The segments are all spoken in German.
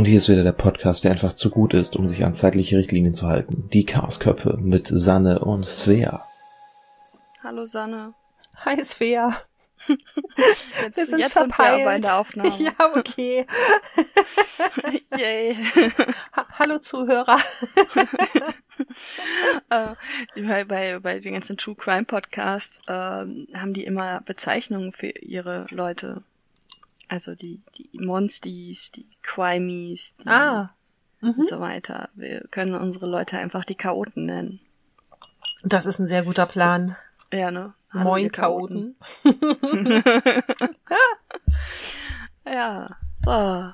Und hier ist wieder der Podcast, der einfach zu gut ist, um sich an zeitliche Richtlinien zu halten. Die Chaosköpfe mit Sanne und Svea. Hallo Sanne. Hi Svea. Jetzt, wir sind, jetzt sind wir aber in der Aufnahme. Ja, okay. Yay. Ha Hallo Zuhörer. äh, bei, bei, bei den ganzen True Crime Podcasts äh, haben die immer Bezeichnungen für ihre Leute. Also die, die Monsties, die Crimies, die Ah. und Mhm. so weiter. Wir können unsere Leute einfach die Chaoten nennen. Das ist ein sehr guter Plan. Ja, ne? Hallo, Moin ihr Chaoten. Ja, so.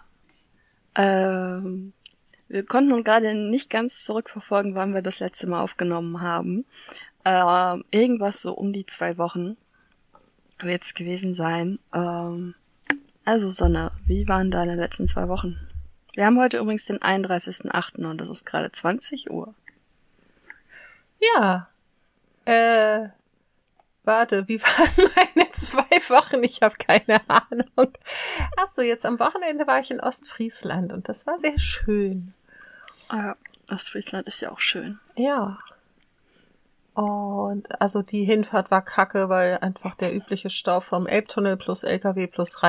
Ähm, wir konnten nun gerade nicht ganz zurückverfolgen, wann wir das letzte Mal aufgenommen haben. Ähm, irgendwas so um die zwei Wochen wird es gewesen sein. Ähm, also Sonne, wie waren deine letzten zwei Wochen? Wir haben heute übrigens den 31.8. und das ist gerade 20 Uhr. Ja. Äh, warte, wie waren meine zwei Wochen? Ich habe keine Ahnung. Ach so, jetzt am Wochenende war ich in Ostfriesland und das war sehr schön. Ah, Ostfriesland ist ja auch schön. Ja. Und also die Hinfahrt war kacke, weil einfach der übliche Stau vom Elbtunnel plus LKW plus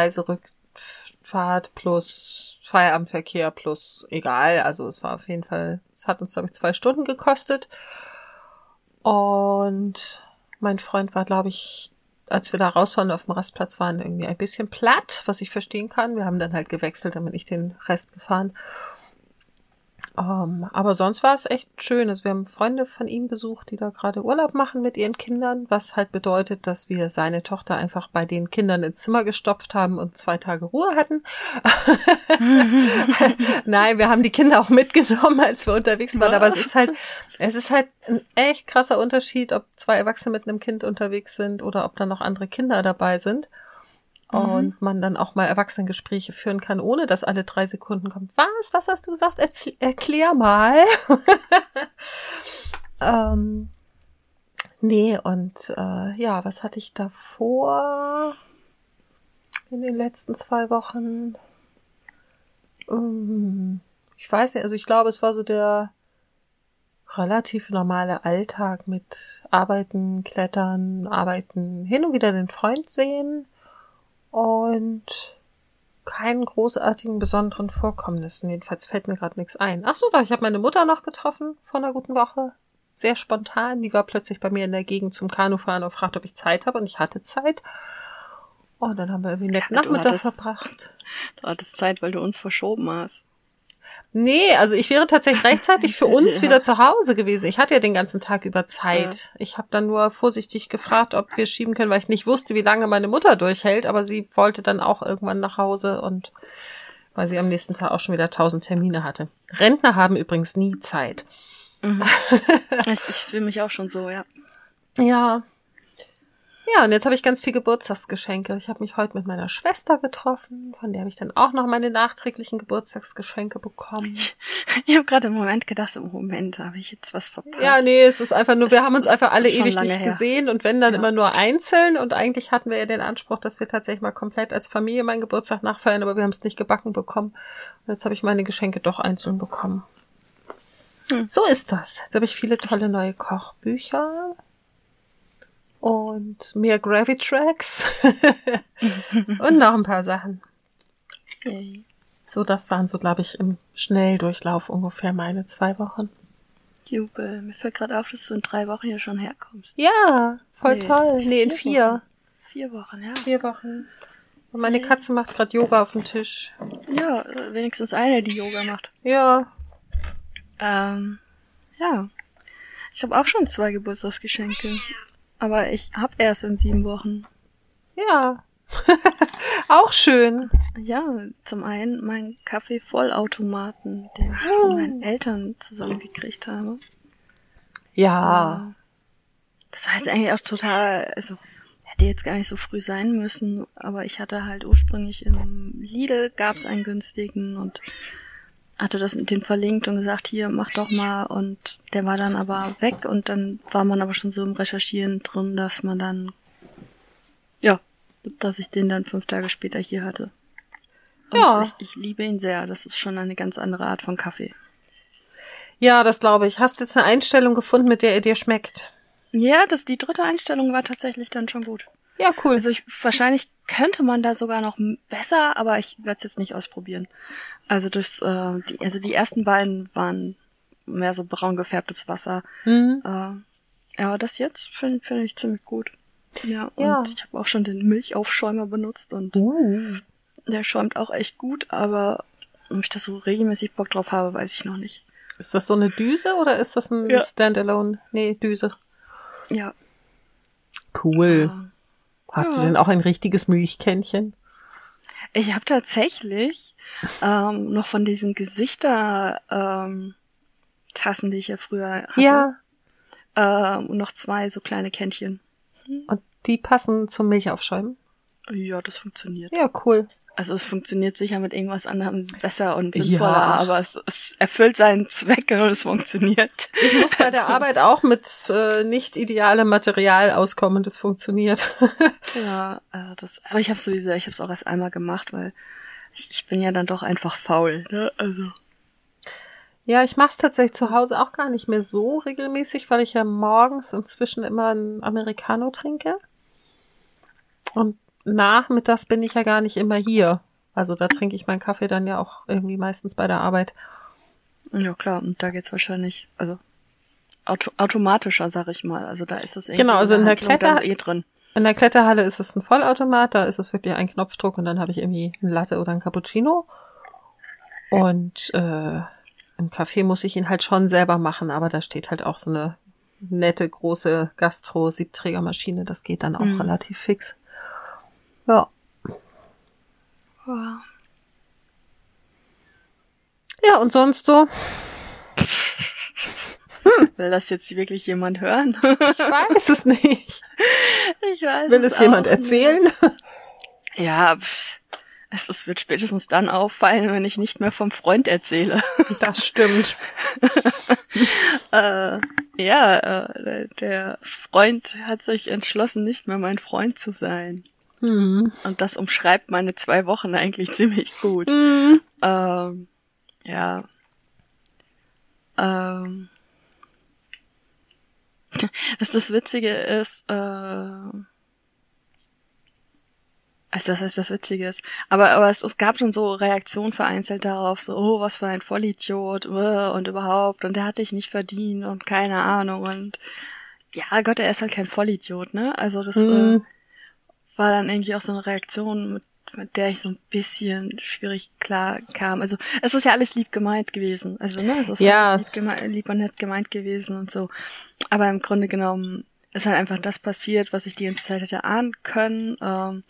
Reiserückfahrt plus Feierabendverkehr plus egal. Also es war auf jeden Fall, es hat uns, glaube ich, zwei Stunden gekostet. Und mein Freund war, glaube ich, als wir da rausfahren auf dem Rastplatz waren, irgendwie ein bisschen platt, was ich verstehen kann. Wir haben dann halt gewechselt, damit ich den Rest gefahren. Ähm, aber sonst war es echt schön. Also wir haben Freunde von ihm besucht, die da gerade Urlaub machen mit ihren Kindern, was halt bedeutet, dass wir seine Tochter einfach bei den Kindern ins Zimmer gestopft haben und zwei Tage Ruhe hatten. Nein, wir haben die Kinder auch mitgenommen, als wir unterwegs waren. Aber es Was? ist halt, es ist halt ein echt krasser Unterschied, ob zwei Erwachsene mit einem Kind unterwegs sind oder ob da noch andere Kinder dabei sind. Und man dann auch mal Erwachsenengespräche führen kann, ohne dass alle drei Sekunden kommt. Was? Was hast du gesagt? Erzähl, erklär mal. ähm, nee, und äh, ja, was hatte ich davor in den letzten zwei Wochen? Ähm, ich weiß nicht, also ich glaube, es war so der relativ normale Alltag mit Arbeiten, Klettern, Arbeiten, hin und wieder den Freund sehen und keinen großartigen besonderen Vorkommnissen. Jedenfalls fällt mir gerade nichts ein. Ach so, doch, ich habe meine Mutter noch getroffen vor einer guten Woche. Sehr spontan. Die war plötzlich bei mir in der Gegend zum Kanufahren und fragte, ob ich Zeit habe. Und ich hatte Zeit. Oh, dann haben wir irgendwie einen netten Ja, Nachmittag hattest- verbracht. Du hattest Zeit, weil du uns verschoben hast. Nee, also ich wäre tatsächlich rechtzeitig für uns Ja. wieder zu Hause gewesen. Ich hatte ja den ganzen Tag über Zeit. Ich habe dann nur vorsichtig gefragt, ob wir schieben können, weil ich nicht wusste, wie lange meine Mutter durchhält, aber sie wollte dann auch irgendwann nach Hause und weil sie am nächsten Tag auch schon wieder tausend Termine hatte. Rentner haben übrigens nie Zeit. Ich, ich fühle mich auch schon so, ja. Ja. Ja, und jetzt habe ich ganz viel Geburtstagsgeschenke. Ich habe mich heute mit meiner Schwester getroffen, von der habe ich dann auch noch meine nachträglichen Geburtstagsgeschenke bekommen. Ich habe gerade im Moment gedacht, im Moment habe ich jetzt was verpasst. Ja, nee, es ist einfach nur, wir Es haben uns einfach alle ewig nicht her. gesehen und wenn dann Ja. immer nur einzeln und eigentlich hatten wir ja den Anspruch, dass wir tatsächlich mal komplett als Familie meinen Geburtstag nachfeiern, aber wir haben es nicht gebacken bekommen. Und jetzt habe ich meine Geschenke doch einzeln bekommen. Hm. So ist das. Jetzt habe ich viele tolle neue Kochbücher und mehr Gravitracks und noch ein paar Sachen. Yay. So, das waren so, glaube ich, im Schnelldurchlauf ungefähr meine zwei Wochen. Jubel. Mir fällt gerade auf, dass du in drei Wochen hier schon herkommst. Ja, voll Nee, toll. Nee, in vier vier. Wochen. Ja. Vier Wochen. Und meine Katze macht gerade Yoga auf dem Tisch. Ja, wenigstens eine, die Yoga macht. Ja. Ähm, ja. Ich habe auch schon zwei Geburtstagsgeschenke. Aber ich hab erst in sieben Wochen. Ja. Auch schön. Ja, zum einen mein Kaffee-Vollautomaten, den ich von meinen Eltern zusammengekriegt habe. Ja. Das war jetzt eigentlich auch total, also hätte jetzt gar nicht so früh sein müssen, aber ich hatte halt ursprünglich im Lidl gab's einen günstigen und hatte das mit dem verlinkt und gesagt, hier, mach doch mal und der war dann aber weg und dann war man aber schon so im Recherchieren drin, dass man dann, ja, dass ich den dann fünf Tage später hier hatte. Und Ja. ich, ich liebe ihn sehr. Das ist schon eine ganz andere Art von Kaffee. Ja, das glaube ich. Hast du jetzt eine Einstellung gefunden, mit der er dir schmeckt? Ja, das, die dritte Einstellung war tatsächlich dann schon gut. Ja, cool. Also ich, wahrscheinlich könnte man da sogar noch besser, aber ich werde es jetzt nicht ausprobieren. Also durchs, äh, die, also die ersten beiden waren mehr so braun gefärbtes Wasser. Mhm. Äh, ja, das jetzt finde find ich ziemlich gut. Ja, und Ja. ich habe auch schon den Milchaufschäumer benutzt und Uh. der schäumt auch echt gut, aber ob ich da so regelmäßig Bock drauf habe, weiß ich noch nicht. Ist das so eine Düse oder ist das ein Ja. Standalone? Nee, Düse. Ja. Cool. äh, Hast du ja. denn auch ein richtiges Milchkännchen? Ich habe tatsächlich ähm, noch von diesen Gesichter ähm, Tassen, die ich ja früher hatte, ähm, noch zwei so kleine Kännchen. Und die passen zum Milchaufschäumen? Ja, das funktioniert. Ja, cool. Also es funktioniert sicher mit irgendwas anderem besser und sinnvoller, Ja. aber es, es erfüllt seinen Zweck und es funktioniert. Ich muss bei der Arbeit auch mit äh, nicht idealem Material auskommen. Das funktioniert. Ja, also das, aber ich habe sowieso, ich habe es auch erst einmal gemacht, weil ich, ich bin ja dann doch einfach faul, ne? Also ja, ich mache es tatsächlich zu Hause auch gar nicht mehr so regelmäßig, weil ich ja morgens inzwischen immer ein Americano trinke. Und nachmittags bin ich ja gar nicht immer hier. Also da trinke ich meinen Kaffee dann ja auch irgendwie meistens bei der Arbeit. ja klar, und da geht's wahrscheinlich, also auto, automatischer, sag ich mal. Also da ist es irgendwie Genau, also in der Handlung Kletter- eh drin. In der Kletterhalle ist es ein Vollautomat, da ist es wirklich ein Knopfdruck und dann habe ich irgendwie ein Latte oder ein Cappuccino. Und äh, im Café muss ich ihn halt schon selber machen, aber da steht halt auch so eine nette große Gastro-Siebträgermaschine, das geht dann auch Mhm. relativ fix. Ja. Ja. Ja, und sonst so? Will das jetzt wirklich jemand hören? Ich weiß es nicht. ich weiß Will es auch jemand nicht. erzählen? Ja, es, es wird spätestens dann auffallen, wenn ich nicht mehr vom Freund erzähle. Das stimmt. äh, ja, äh, der Freund hat sich entschlossen, nicht mehr mein Freund zu sein. Hm. Und das umschreibt meine zwei Wochen eigentlich ziemlich gut. Hm. Ähm, ja. Ähm. Was das Witzige ist, äh, also was heißt das Witzige ist, aber, aber es, es gab schon so Reaktionen vereinzelt darauf, so, oh, was für ein Vollidiot, äh, und überhaupt, und der hat dich nicht verdient und keine Ahnung, und ja Gott, er ist halt kein Vollidiot, ne? Also das, äh, Hm. War dann irgendwie auch so eine Reaktion, mit, mit der ich so ein bisschen schwierig klar kam. Also es ist ja alles lieb gemeint gewesen. Also ne, es ist Ja. alles lieb, geme lieb und nett gemeint gewesen und so. Aber im Grunde genommen ist halt einfach das passiert, was ich die ganze Zeit hätte ahnen können. Ähm,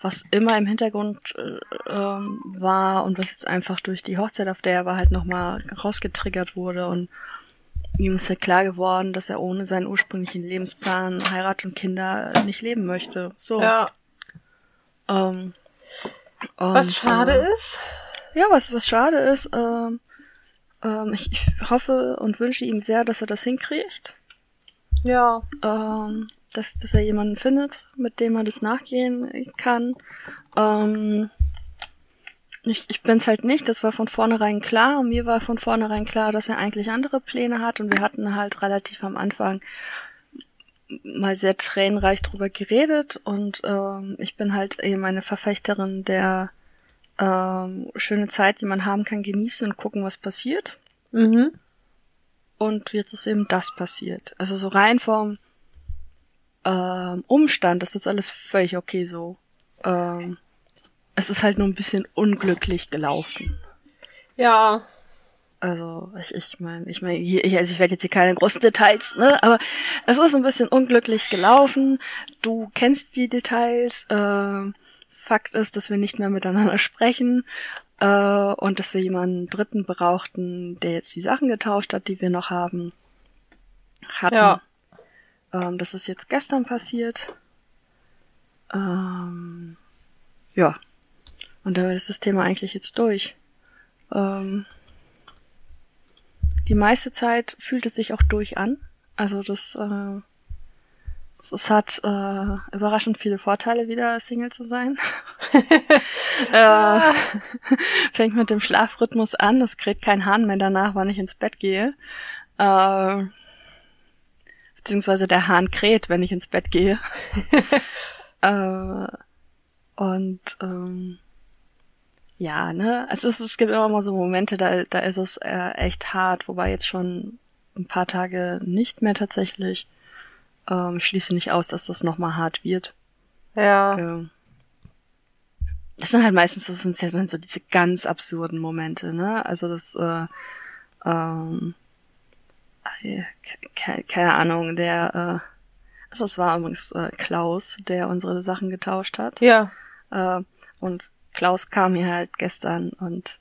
was immer im Hintergrund äh, ähm, war und was jetzt einfach durch die Hochzeit, auf der er war, halt nochmal rausgetriggert wurde und ihm ist ja klar geworden, dass er ohne seinen ursprünglichen Lebensplan, Heirat und Kinder nicht leben möchte. So. Ja. Ähm, Was und, schade äh, ist. Ja, was, was schade ist, ähm, ähm, ich, ich hoffe und wünsche ihm sehr, dass er das hinkriegt. Ja. Ähm, dass, dass er jemanden findet, mit dem er das nachgehen kann. Ähm, ich, ich bin's halt nicht, das war von vornherein klar. Und mir war von vornherein klar, dass er eigentlich andere Pläne hat. Und wir hatten halt relativ am Anfang mal sehr tränenreich drüber geredet. Und ähm, ich bin halt eben eine Verfechterin der ähm, schöne Zeit, die man haben kann, genießen und gucken, was passiert. Mhm. Und jetzt ist eben das passiert. Also so rein vom ähm, Umstand ist das alles völlig okay so. Ähm, es ist halt nur ein bisschen unglücklich gelaufen. Ja. Also ich ich meine, ich meine, ich, also ich werde jetzt hier keine großen Details, ne, aber es ist ein bisschen unglücklich gelaufen. Du kennst die Details. ähm, Fakt ist, dass wir nicht mehr miteinander sprechen äh, und dass wir jemanden Dritten brauchten, der jetzt die Sachen getauscht hat, die wir noch haben. Hatten. Ja. Ähm, das ist jetzt gestern passiert. Ähm, ja. Und damit ist das Thema eigentlich jetzt durch. Ähm, die meiste Zeit fühlt es sich auch durch an. Also das, äh, es, es hat äh, überraschend viele Vorteile, wieder Single zu sein. äh, fängt mit dem Schlafrhythmus an, es kräht kein Hahn mehr danach, wann ich ins Bett gehe. Äh, beziehungsweise der Hahn kräht, wenn ich ins Bett gehe. äh, und ähm, ja, ne, also es, es gibt immer mal so Momente, da, da ist es äh, echt hart, wobei jetzt schon ein paar Tage nicht mehr tatsächlich. Ähm, schließe nicht aus, dass das nochmal hart wird. Ja. Ähm, das sind halt meistens so, sind ja dann so diese ganz absurden Momente, ne? Also das, äh, ähm, äh, ke keine Ahnung, der, äh, also es war übrigens äh, Klaus, der unsere Sachen getauscht hat. Ja. Äh, und Klaus kam hier halt gestern und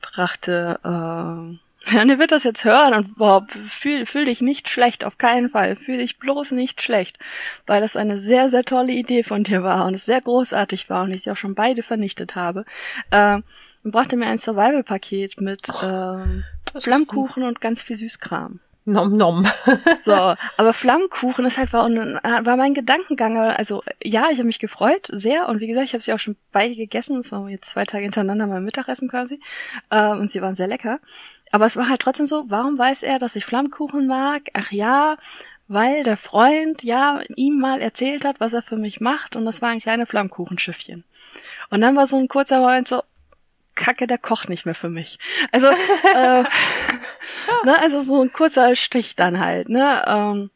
brachte, äh, ja, ne wird das jetzt hören und boah, fühl, fühl dich nicht schlecht, auf keinen Fall. Fühl dich bloß nicht schlecht, weil das eine sehr, sehr tolle Idee von dir war und es sehr großartig war und ich sie auch schon beide vernichtet habe. Äh, und brachte mir ein Survival-Paket mit äh, Flammkuchen und ganz viel Süßkram. Nom nom. So, aber Flammkuchen ist halt war, war mein Gedankengang. Also ja, ich habe mich gefreut, sehr. Und wie gesagt, ich habe sie auch schon beide gegessen. Das war jetzt zwei Tage hintereinander mein Mittagessen quasi. Äh, und sie waren sehr lecker. Aber es war halt trotzdem so, warum weiß er, dass ich Flammkuchen mag? Ach ja, weil der Freund ja ihm mal erzählt hat, was er für mich macht. Und das war ein kleines Flammkuchenschiffchen. Und dann war so ein kurzer Moment so, Kacke, der kocht nicht mehr für mich. Also, äh, ne, also so ein kurzer Stich dann halt, ne? Ähm,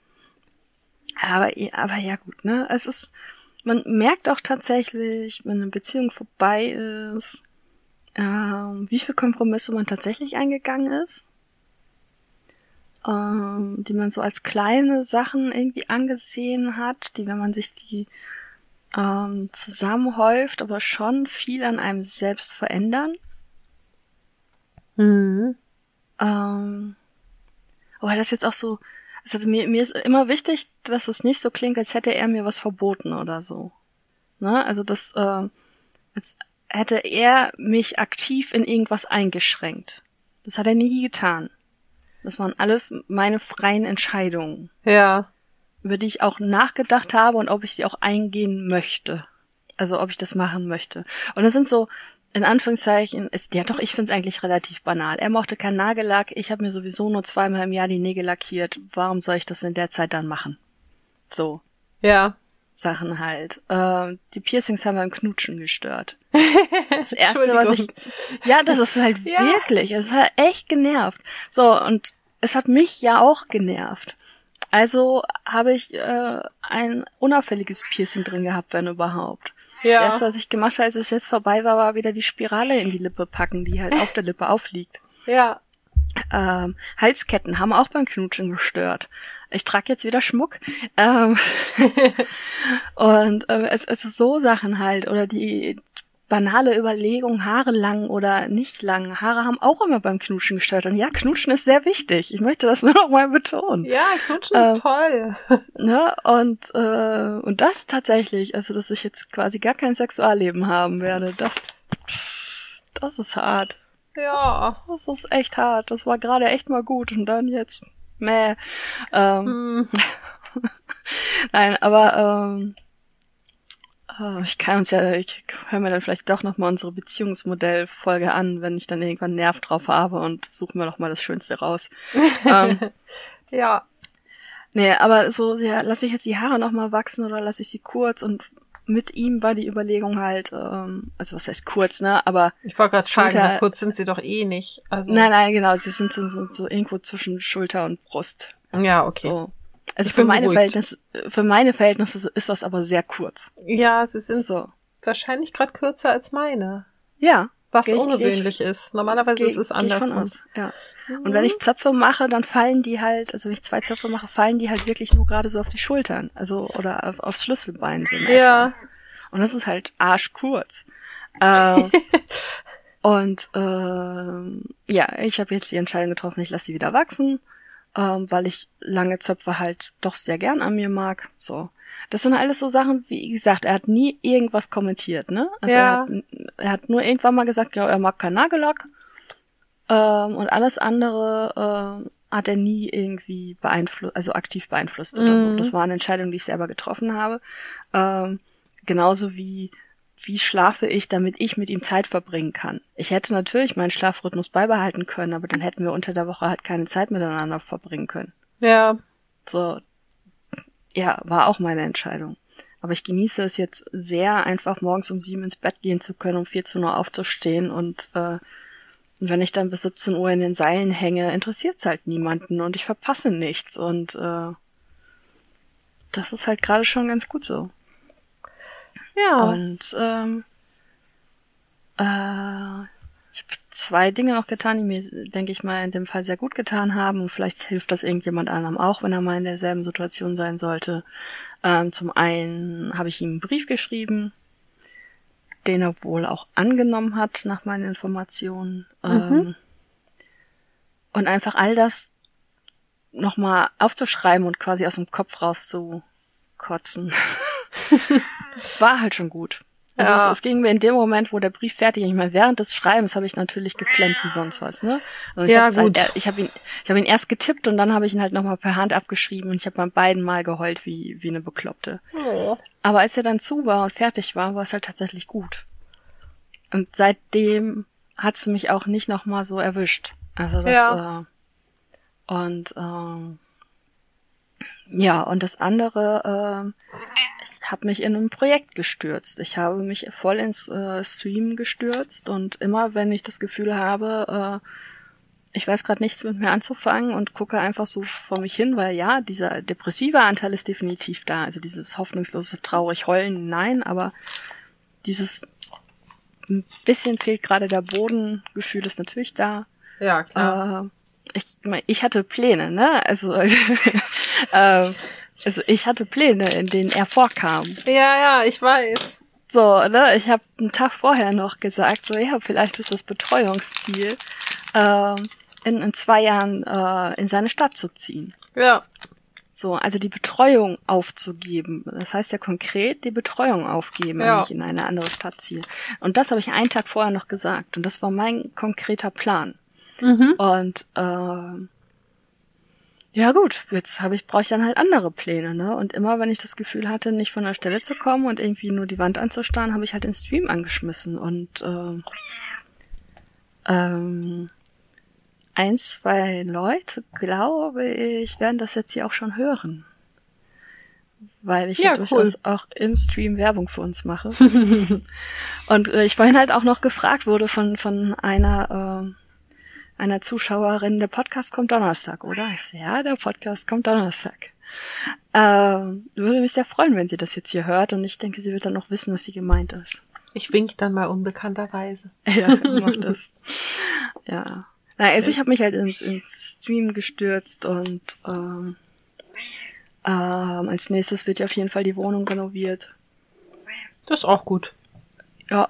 aber, aber ja gut, ne? Es ist, man merkt auch tatsächlich, wenn eine Beziehung vorbei ist, ähm, wie viel Kompromisse man tatsächlich eingegangen ist. Ähm, die man so als kleine Sachen irgendwie angesehen hat, die, wenn man sich die ähm, zusammenhäuft, aber schon viel an einem selbst verändern. Mhm. Ähm, aber das jetzt auch so, also mir, mir ist immer wichtig, dass es nicht so klingt, als hätte er mir was verboten oder so. Ne? Also das, äh, als hätte er mich aktiv in irgendwas eingeschränkt. Das hat er nie getan. Das waren alles meine freien Entscheidungen. Ja. Über die ich auch nachgedacht habe und ob ich sie auch eingehen möchte. Also ob ich das machen möchte. Und das sind so, in Anführungszeichen, ist, ja doch, ich finde es eigentlich relativ banal. Er mochte kein Nagellack, ich habe mir sowieso nur zweimal im Jahr die Nägel lackiert. Warum soll ich das in der Zeit dann machen? So. Ja. Sachen halt. Äh, die Piercings haben beim Knutschen gestört. Das erste, was ich. Ja, das ist halt Ja. wirklich. Es hat echt genervt. So, und es hat mich ja auch genervt. Also habe ich äh, ein unauffälliges Piercing drin gehabt, wenn überhaupt. Das Ja. erste, was ich gemacht habe, als es jetzt vorbei war, war wieder die Spirale in die Lippe packen, die halt auf der Lippe aufliegt. Ja. Ähm, Halsketten haben auch beim Knutschen gestört. Ich trage jetzt wieder Schmuck. Ähm, und äh, es, es ist so Sachen halt oder die banale Überlegung, Haare lang oder nicht lang. Haare haben auch immer beim Knutschen gestört. Und ja, Knutschen ist sehr wichtig. Ich möchte das nur noch mal betonen. Ja, Knutschen Ähm, ist toll. Ne? Und, äh, und das tatsächlich, also dass ich jetzt quasi gar kein Sexualleben haben werde, das, das ist hart. Ja. Das ist echt hart. Das war gerade echt mal gut und dann jetzt meh. Ähm, Hm. nein, aber ähm, äh, ich kann uns ja, ich höre mir dann vielleicht doch noch mal unsere Beziehungsmodell-Folge an, wenn ich dann irgendwann Nerv drauf habe und suche mir noch mal das Schönste raus. ähm, Ja. nee, aber so, ja, lasse ich jetzt die Haare noch mal wachsen oder lasse ich sie kurz und mit ihm war die Überlegung halt, ähm, also was heißt kurz, ne? Aber Ich wollte gerade fragen, Schulter- so kurz sind sie doch eh nicht. Also. nein, nein, genau, sie sind so, so, so irgendwo zwischen Schulter und Brust. Ja, okay. So. Also Ich für meine beruhigt. Verhältnisse, für meine Verhältnisse ist das aber sehr kurz. Ja, sie sind So. wahrscheinlich gerade kürzer als meine. Ja. Was ich- ungewöhnlich ist. Normalerweise Geh, ist es ich andersrum. Ja. Und wenn ich Zöpfe mache, dann fallen die halt, also wenn ich zwei Zöpfe mache, fallen die halt wirklich nur gerade so auf die Schultern. Also, oder auf, aufs Schlüsselbein so. Ja. Und das ist halt arschkurz. Äh, und ähm, ja, ich habe jetzt die Entscheidung getroffen, ich lasse sie wieder wachsen, ähm, weil ich lange Zöpfe halt doch sehr gern an mir mag. So. Das sind alles so Sachen, wie gesagt, er hat nie irgendwas kommentiert, ne? Also Ja. er, hat, er hat nur irgendwann mal gesagt, ja, er mag keinen Nagellack. Ähm, und alles andere hat er nie irgendwie beeinflusst, also aktiv beeinflusst oder so. Mhm. Das war eine Entscheidung, die ich selber getroffen habe. Ähm, genauso wie wie schlafe ich, damit ich mit ihm Zeit verbringen kann. Ich hätte natürlich meinen Schlafrhythmus beibehalten können, aber dann hätten wir unter der Woche halt keine Zeit miteinander verbringen können. Ja. So, ja, war auch meine Entscheidung. Aber ich genieße es jetzt sehr, einfach morgens um sieben ins Bett gehen zu können, um 14 Uhr aufzustehen und äh, wenn ich dann bis 17 Uhr in den Seilen hänge, interessiert's halt niemanden und ich verpasse nichts und äh, das ist halt gerade schon ganz gut so. Ja. Und ähm, äh, ich habe zwei Dinge noch getan, die mir, denke ich mal, in dem Fall sehr gut getan haben. Und vielleicht hilft das irgendjemand anderem auch, wenn er mal in derselben Situation sein sollte. Ähm, zum einen habe ich ihm einen Brief geschrieben, den er wohl auch angenommen hat, nach meinen Informationen. Ähm, und einfach all das nochmal aufzuschreiben und quasi aus dem Kopf rauszukotzen. War halt schon gut. Also Ja. es, es ging mir in dem Moment, wo der Brief fertig ist. Ich meine, während des Schreibens habe ich natürlich geflennt wie sonst was, ne? Und ich Ja, gut. Halt, ich habe ihn, ich habe ihn erst getippt und dann habe ich ihn halt nochmal per Hand abgeschrieben und ich habe beim beiden Mal geheult wie wie eine Bekloppte. Oh. Aber als er dann zu war und fertig war, war es halt tatsächlich gut. Und seitdem hat's mich auch nicht nochmal so erwischt. Also das, Ja. äh, und ähm, ja, und das andere, äh, ich habe mich in ein Projekt gestürzt. Ich habe mich voll ins äh, Stream gestürzt und immer wenn ich das Gefühl habe, äh, ich weiß gerade nichts mit mir anzufangen und gucke einfach so vor mich hin, weil ja, dieser depressive Anteil ist definitiv da. Also dieses hoffnungslose, traurig heulen, nein, aber dieses ein bisschen fehlt gerade der Bodengefühl ist natürlich da. Ja, klar. Äh, ich, ich hatte Pläne, ne? Also, äh, also ich hatte Pläne, in denen er vorkam. ja, ja, ich weiß. So, ne? Ich habe einen Tag vorher noch gesagt, so ja, vielleicht ist das Betreuungsziel, ähm, in, in zwei Jahren äh, in seine Stadt zu ziehen. Ja. So, also die Betreuung aufzugeben. Das heißt ja konkret die Betreuung aufgeben, Ja. wenn ich in eine andere Stadt ziehe. Und das habe ich einen Tag vorher noch gesagt. Und das war mein konkreter Plan. Mhm. Und äh, ja gut, jetzt habe ich brauche ich dann halt andere Pläne, ne? Und immer wenn ich das Gefühl hatte, nicht von der Stelle zu kommen und irgendwie nur die Wand anzustarren, habe ich halt den Stream angeschmissen und äh, ähm, ein, zwei Leute, glaube ich, werden das jetzt hier auch schon hören. Weil ich ja, Ja, durchaus cool. auch im Stream Werbung für uns mache. Und äh, ich vorhin halt auch noch gefragt wurde von, von einer, äh, einer Zuschauerin, der Podcast kommt Donnerstag, oder? Ich so, ja, der Podcast kommt Donnerstag. Ähm, würde mich sehr freuen, wenn sie das jetzt hier hört und ich denke, sie wird dann noch wissen, dass sie gemeint ist. Ich wink dann mal unbekannterweise. Ja, mach das. Ja. Na, also ich habe mich halt ins, ins Stream gestürzt und ähm, ähm, als nächstes wird ja auf jeden Fall die Wohnung renoviert. Das ist auch gut. Ja.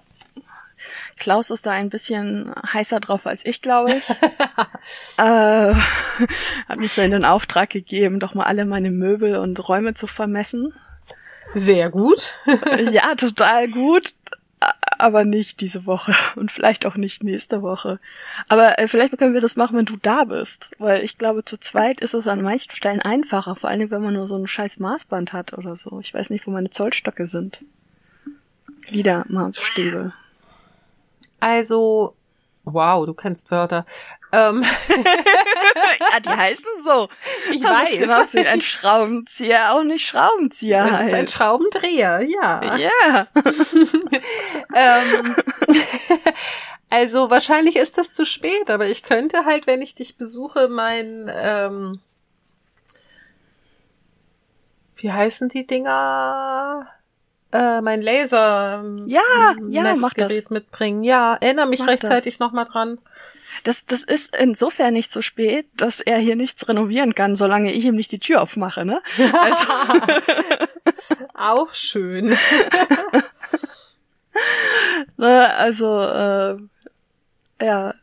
Klaus ist da ein bisschen heißer drauf als ich, glaube ich. äh, hat mir vorhin den Auftrag gegeben, doch mal alle meine Möbel und Räume zu vermessen. Sehr gut. ja, total gut, aber nicht diese Woche und vielleicht auch nicht nächste Woche. Aber äh, vielleicht können wir das machen, wenn du da bist, weil ich glaube, zu zweit ist es an manchen Stellen einfacher, vor allem wenn man nur so ein scheiß Maßband hat oder so. Ich weiß nicht, wo meine Zollstöcke sind. Liedermaßstäbe. Also, wow, du kennst Wörter. Ähm, ja, die heißen so. Ich das weiß. Ist genauso wie ein Schraubenzieher auch nicht Schraubenzieher das ist ein heißt. Schraubendreher, ja. ja. Ähm, also wahrscheinlich ist das zu spät, aber ich könnte halt, wenn ich dich besuche, mein ähm, wie heißen die Dinger? Äh, mein Laser Ja, ja, mach das. Mitbringen. Ja, erinnere mich Mach rechtzeitig nochmal dran. Das, das ist insofern nicht so spät, dass er hier nichts renovieren kann, solange ich ihm nicht die Tür aufmache, ne? Also, Auch schön. ne, also äh, ja.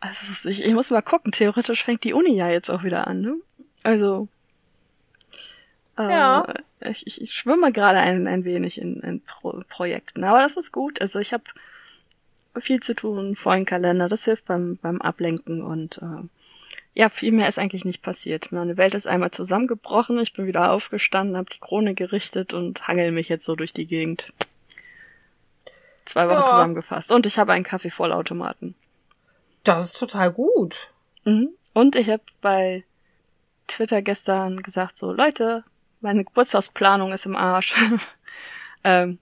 Also ich, ich muss mal gucken, theoretisch fängt die Uni ja jetzt auch wieder an, ne? Also Ja. ich, ich, ich schwimme gerade ein, ein wenig in, in Pro Projekten, aber das ist gut. Also ich habe viel zu tun, vollen Kalender, das hilft beim, beim Ablenken und äh, ja, viel mehr ist eigentlich nicht passiert. Meine Welt ist einmal zusammengebrochen, ich bin wieder aufgestanden, habe die Krone gerichtet und hangel mich jetzt so durch die Gegend. Zwei Wochen Ja. zusammengefasst. Und ich habe einen Kaffeevollautomaten. Das ist total gut. Mhm. Und ich habe bei Twitter gestern gesagt, so Leute, meine Geburtstagsplanung ist im Arsch. ähm,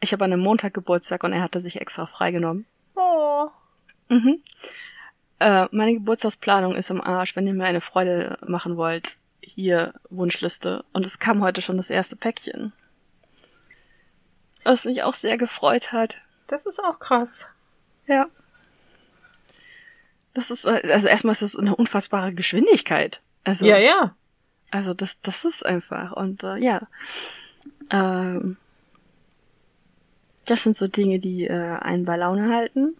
ich habe an einem Montag Geburtstag und er hatte sich extra freigenommen. Oh. Mhm. Äh, meine Geburtstagsplanung ist im Arsch. Wenn ihr mir eine Freude machen wollt, hier Wunschliste. Und es kam heute schon das erste Päckchen. Was mich auch sehr gefreut hat. Das ist auch krass. Ja. Das ist, äh, also erstmal ist das eine unfassbare Geschwindigkeit. Also, Ja, ja. Also das, das ist einfach. Und äh, ja. Ähm, das sind so Dinge, die äh, einen bei Laune halten.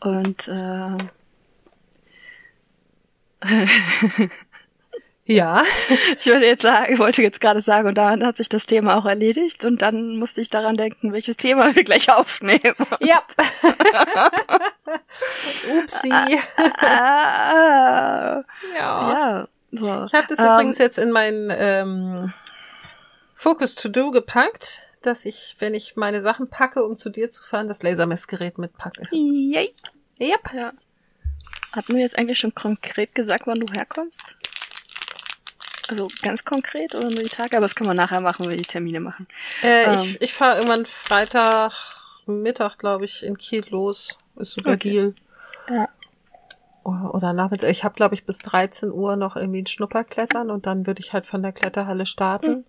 Und äh, Ja. ich wollte jetzt sagen, wollte jetzt gerade sagen, und dann hat sich das Thema auch erledigt und dann musste ich daran denken, welches Thema wir gleich aufnehmen. Ja. Upsi. ah, Ja. ja, so. Ich habe das Ähm, übrigens jetzt in meinen ähm, Focus to Do gepackt, dass ich, wenn ich meine Sachen packe, um zu dir zu fahren, das Lasermessgerät mitpacke. Yay. Yep. Ja. Hatten wir jetzt eigentlich schon konkret gesagt, wann du herkommst? Also ganz konkret oder nur die Tage? Aber das können wir nachher machen, wenn wir die Termine machen. Äh, Ähm. ich ich fahre irgendwann Freitag Mittag, glaube ich, in Kiel los. Ist so Okay. Deal. Ja. Oder, nachmittags. Ich habe, glaube ich, bis 13 Uhr noch irgendwie ein Schnupperklettern und dann würde ich halt von der Kletterhalle starten.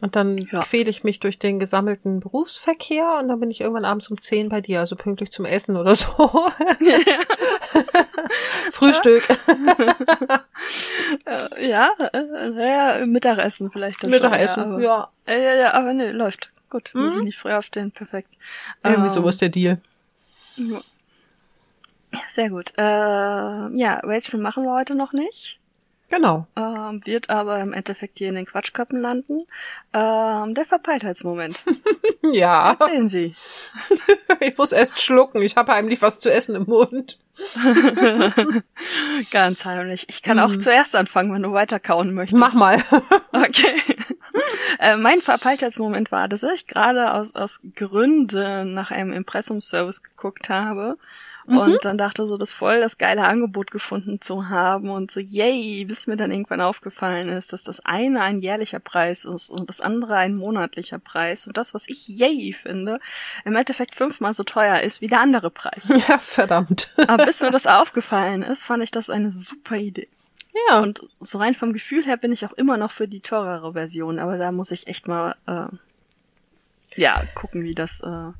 Und dann Ja. quäle ich mich durch den gesammelten Berufsverkehr und dann bin ich irgendwann abends um 10 bei dir, also pünktlich zum Essen oder so. Frühstück. Äh, ja, äh, ja, Mittagessen vielleicht. Dann Mittagessen, Schon, ja, ja. äh, ja, ja, aber nee, läuft. Gut, muss Mhm. ich nicht früh aufstehen, perfekt. Irgendwie Ähm, so ist der Deal. Ja, sehr gut. Äh, ja, Rachel machen wir heute noch nicht. Genau. Ähm, wird aber im Endeffekt hier in den Quatschköppen landen. Ähm, der Verpeiltheitsmoment. Ja, Erzählen Sie. ich muss erst schlucken. Ich habe heimlich was zu essen im Mund. Ganz heimlich. Ich kann auch zuerst anfangen, wenn du weiterkauen möchtest. Mhm. Mach mal. Okay. äh, mein Verpeiltheitsmoment war, dass ich gerade aus, aus Gründen nach einem Impressumservice geguckt habe Mhm. und dann dachte so, das voll das geile Angebot gefunden zu haben und so, yay, bis mir dann irgendwann aufgefallen ist, dass das eine ein jährlicher Preis ist und das andere ein monatlicher Preis und das, was ich yay finde, im Endeffekt fünfmal so teuer ist wie der andere Preis. Ja, verdammt. Aber bis mir das aufgefallen ist, fand ich das eine super Idee. Ja. Und so rein vom Gefühl her bin ich auch immer noch für die teurere Version, aber da muss ich echt mal äh, ja gucken, wie das äh,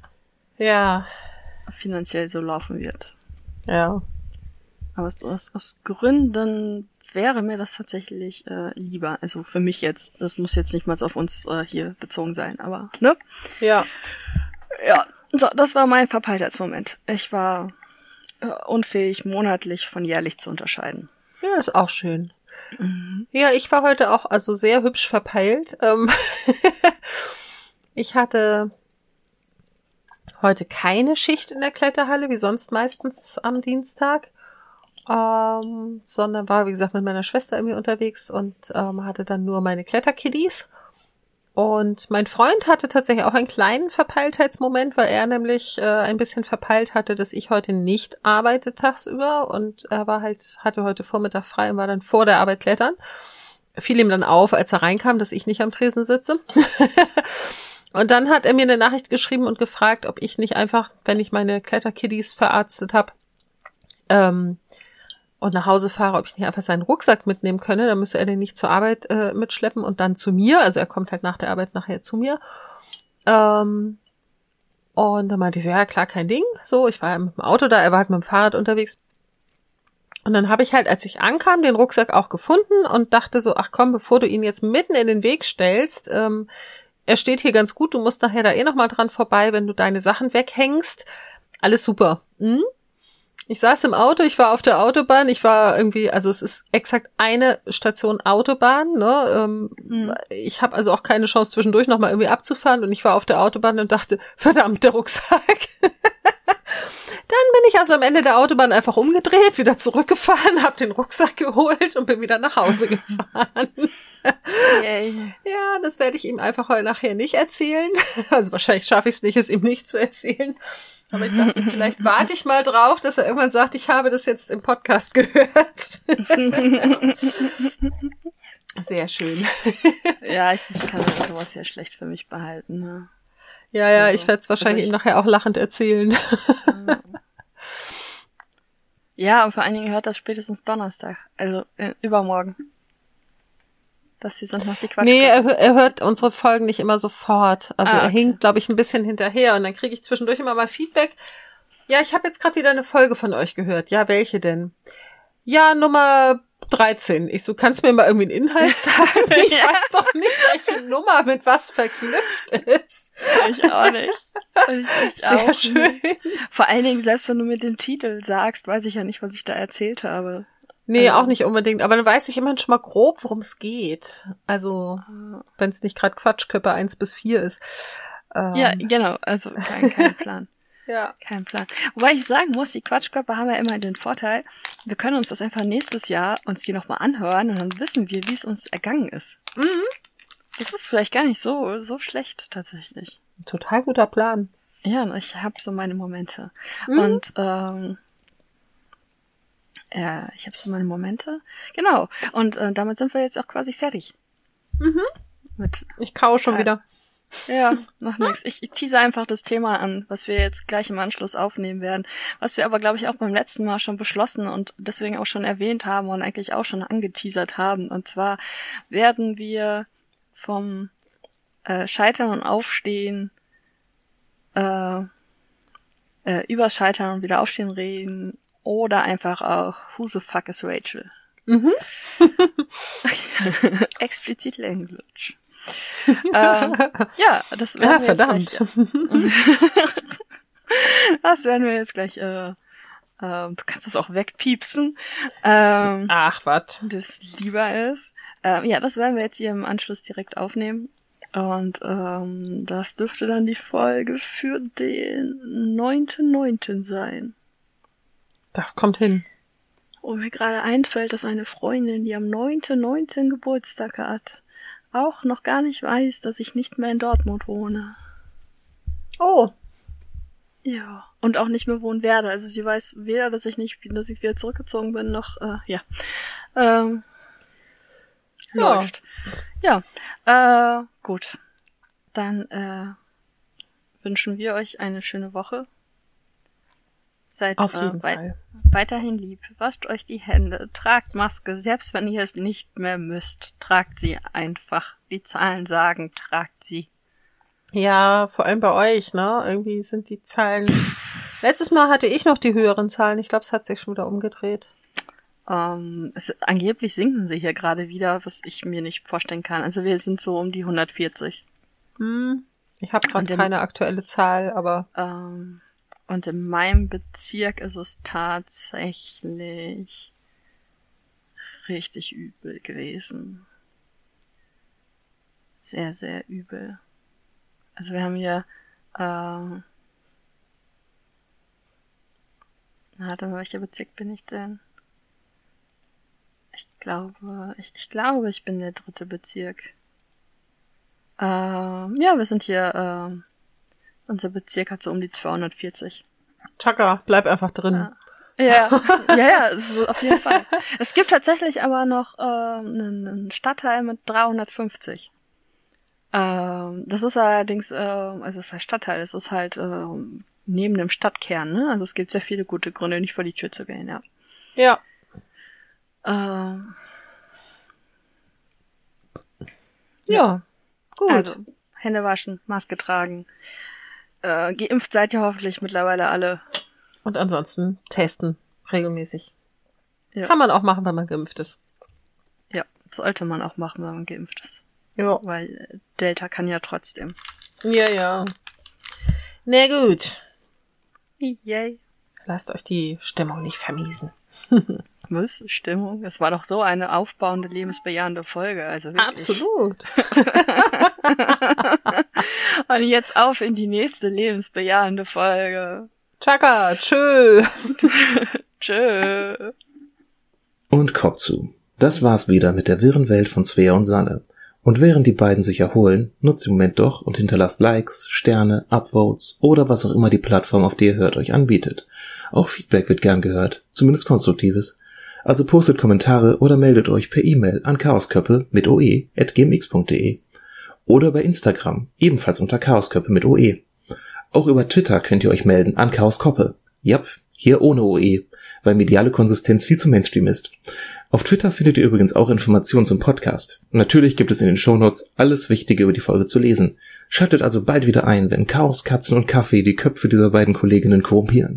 ja. Finanziell so laufen wird. Ja. Aber aus, aus, aus Gründen wäre mir das tatsächlich äh, lieber. Also für mich jetzt. Das muss jetzt nicht mal auf uns äh, hier bezogen sein, aber ne? Ja. Ja, so, das war mein Verpeiltheitsmoment. Ich war äh, unfähig, monatlich von jährlich zu unterscheiden. Ja, ist auch schön. Ja, ich war heute auch also sehr hübsch verpeilt. Ähm ich hatte heute keine Schicht in der Kletterhalle, wie sonst meistens am Dienstag, ähm, sondern war, wie gesagt, mit meiner Schwester irgendwie unterwegs und ähm, hatte dann nur meine Kletterkiddies. Und mein Freund hatte tatsächlich auch einen kleinen Verpeiltheitsmoment, weil er nämlich äh, ein bisschen verpeilt hatte, dass ich heute nicht arbeite tagsüber und er war halt, hatte heute Vormittag frei und war dann vor der Arbeit klettern. Fiel ihm dann auf, als er reinkam, dass ich nicht am Tresen sitze. und dann hat er mir eine Nachricht geschrieben und gefragt, ob ich nicht einfach, wenn ich meine Kletterkiddies verarztet habe, ähm, und nach Hause fahre, ob ich nicht einfach seinen Rucksack mitnehmen könne, dann müsste er den nicht zur Arbeit äh, mitschleppen und dann zu mir. Also er kommt halt nach der Arbeit nachher zu mir. Ähm, und dann meinte ich so, ja klar, kein Ding. So, ich war ja mit dem Auto da, er war halt mit dem Fahrrad unterwegs. Und dann habe ich halt, als ich ankam, den Rucksack auch gefunden und dachte so, ach komm, bevor du ihn jetzt mitten in den Weg stellst, ähm, er steht hier ganz gut, du musst nachher da eh nochmal dran vorbei, wenn du deine Sachen weghängst. Alles super. Hm? Ich saß im Auto, ich war auf der Autobahn, ich war irgendwie, also es ist exakt eine Station Autobahn, ne? Ähm, Hm. Ich habe also auch keine Chance zwischendurch nochmal irgendwie abzufahren und ich war auf der Autobahn und dachte, verdammt, der Rucksack. Dann bin ich also am Ende der Autobahn einfach umgedreht, wieder zurückgefahren, habe den Rucksack geholt und bin wieder nach Hause gefahren. Yay. ja, das werde ich ihm einfach heute nachher nicht erzählen. Also wahrscheinlich schaffe ich es nicht, es ihm nicht zu erzählen. Aber ich dachte, vielleicht warte ich mal drauf, dass er irgendwann sagt, ich habe das jetzt im Podcast gehört. Sehr schön. Ja, ich, ich kann sowas ja schlecht für mich behalten. Ne? Ja, ja, Also, ich werde es wahrscheinlich also ihm nachher auch lachend erzählen. Ja, und vor allen Dingen hört das spätestens Donnerstag. Also äh, übermorgen. Das hier sind noch die Quatsch. Nee, er, er hört unsere Folgen nicht immer sofort. Also Ah, er okay. hinkt, glaube ich, ein bisschen hinterher und dann kriege ich zwischendurch immer mal Feedback. Ja, ich habe jetzt gerade wieder eine Folge von euch gehört. Ja, welche denn? Ja, Nummer 13. Ich so, kannst du mir mal irgendwie einen Inhalt sagen? Ich Ja. weiß doch nicht, welche Nummer mit was verknüpft ist. ich auch nicht. Ich, ich Sehr auch schön. nicht. Vor allen Dingen, selbst wenn du mir den Titel sagst, weiß ich ja nicht, was ich da erzählt habe. Nee, Also- auch nicht unbedingt. Aber dann weiß ich immerhin schon mal grob, worum es geht. Also, wenn es nicht gerade Quatschköppe 1 bis 4 ist. Ähm, Ja, genau. Also kein, kein Plan. ja. Kein Plan. Wobei ich sagen muss, die Quatschkörper haben ja immer den Vorteil, wir können uns das einfach nächstes Jahr uns die nochmal anhören und dann wissen wir, wie es uns ergangen ist. Mhm. Das ist vielleicht gar nicht so, so schlecht tatsächlich. Total guter Plan. Ja, ich habe so meine Momente. Mhm. Und ähm, ja, ich habe so meine Momente. Genau. Und äh, damit sind wir jetzt auch quasi fertig. Mhm. Mit Ich kau schon wieder. Ja, macht nichts. Ich, ich tease einfach das Thema an, was wir jetzt gleich im Anschluss aufnehmen werden. Was wir aber, glaube ich, auch beim letzten Mal schon beschlossen und deswegen auch schon erwähnt haben und eigentlich auch schon angeteasert haben. Und zwar werden wir vom äh, Scheitern und Aufstehen, äh, äh, übers Scheitern und wieder Aufstehen reden oder einfach auch Who the fuck is Rachel? Mhm. Explizit Language. Äh, ja, das werden Ja, wir jetzt verdammt. gleich, das werden wir jetzt gleich, äh, äh, du kannst es auch wegpiepsen, ähm, Ach, was. das lieber ist. Ähm, ja, das werden wir jetzt hier im Anschluss direkt aufnehmen. Und ähm, das dürfte dann die Folge für den 9.9. sein. Das kommt hin. Wo mir gerade einfällt, dass eine Freundin, die am 9.9. Geburtstag hat, auch noch gar nicht weiß, dass ich nicht mehr in Dortmund wohne. Oh, Ja. Und auch nicht mehr wohnen werde. Also sie weiß weder, dass ich nicht, dass ich wieder zurückgezogen bin, noch, äh, ja. Ähm, Ja. läuft. Ja. Äh, gut. Dann, äh, wünschen wir euch eine schöne Woche. Seid auf äh, jeden wei- Fall. weiterhin lieb. Wascht euch die Hände. Tragt Maske. Selbst wenn ihr es nicht mehr müsst, tragt sie einfach. Die Zahlen sagen, tragt sie. Ja, vor allem bei euch, ne? Irgendwie sind die Zahlen. Letztes Mal hatte ich noch die höheren Zahlen. Ich glaube, es hat sich schon wieder umgedreht. Ähm, es, angeblich sinken sie hier gerade wieder, was ich mir nicht vorstellen kann. Also wir sind so um die 140. Hm. Ich habe gerade keine aktuelle Zahl, aber Ähm, und in meinem Bezirk ist es tatsächlich richtig übel gewesen. Sehr, sehr übel. Also wir haben hier, ähm, na, warte mal, welcher Bezirk bin ich denn? Ich glaube, ich, ich glaube, ich bin der dritte Bezirk. Ähm, ja, wir sind hier, ähm, unser Bezirk hat so um die 240. Chaka, bleib einfach drin. Ja. Ja, ja, ja, auf jeden Fall. Es gibt tatsächlich aber noch ähm, einen, Stadtteil mit 350. Ähm, das ist allerdings, ähm, also es ist ein Stadtteil, es ist halt ähm, neben dem Stadtkern, ne? Also es gibt sehr viele gute Gründe, nicht vor die Tür zu gehen, ja. Ja. Ähm, Ja. Gut. also Hände waschen, Maske tragen. Äh, geimpft seid ihr hoffentlich mittlerweile alle. Und ansonsten testen regelmäßig. Ja. Kann man auch machen, wenn man geimpft ist. Ja, sollte man auch machen, wenn man geimpft ist. Ja. Weil äh, Delta kann ja trotzdem. Ja, ja. Na gut. Yay. Lasst euch die Stimmung nicht vermiesen. Was? Stimmung? Es war doch so eine aufbauende, lebensbejahende Folge. Also wirklich. Absolut. Und jetzt auf in die nächste lebensbejahende Folge. Chaka, tschö. Tschö. Und Kopf zu. Das war's wieder mit der wirren Welt von Svea und Sanne. Und während die beiden sich erholen, nutzt den Moment doch und hinterlasst Likes, Sterne, Upvotes oder was auch immer die Plattform, auf die ihr hört, euch anbietet. Auch Feedback wird gern gehört, zumindest konstruktives. Also postet Kommentare oder meldet euch per E-Mail an chaosköppe mit oe at gmx.de oder bei Instagram, ebenfalls unter chaosköppe mit oe. Auch über Twitter könnt ihr euch melden an chaoskoppe. Jap, hier ohne oe, weil mediale Konsistenz viel zu Mainstream ist. Auf Twitter findet ihr übrigens auch Informationen zum Podcast. Natürlich gibt es in den Shownotes alles Wichtige über die Folge zu lesen. Schaltet also bald wieder ein, wenn Chaos, Katzen und Kaffee die Köpfe dieser beiden Kolleginnen korrumpieren.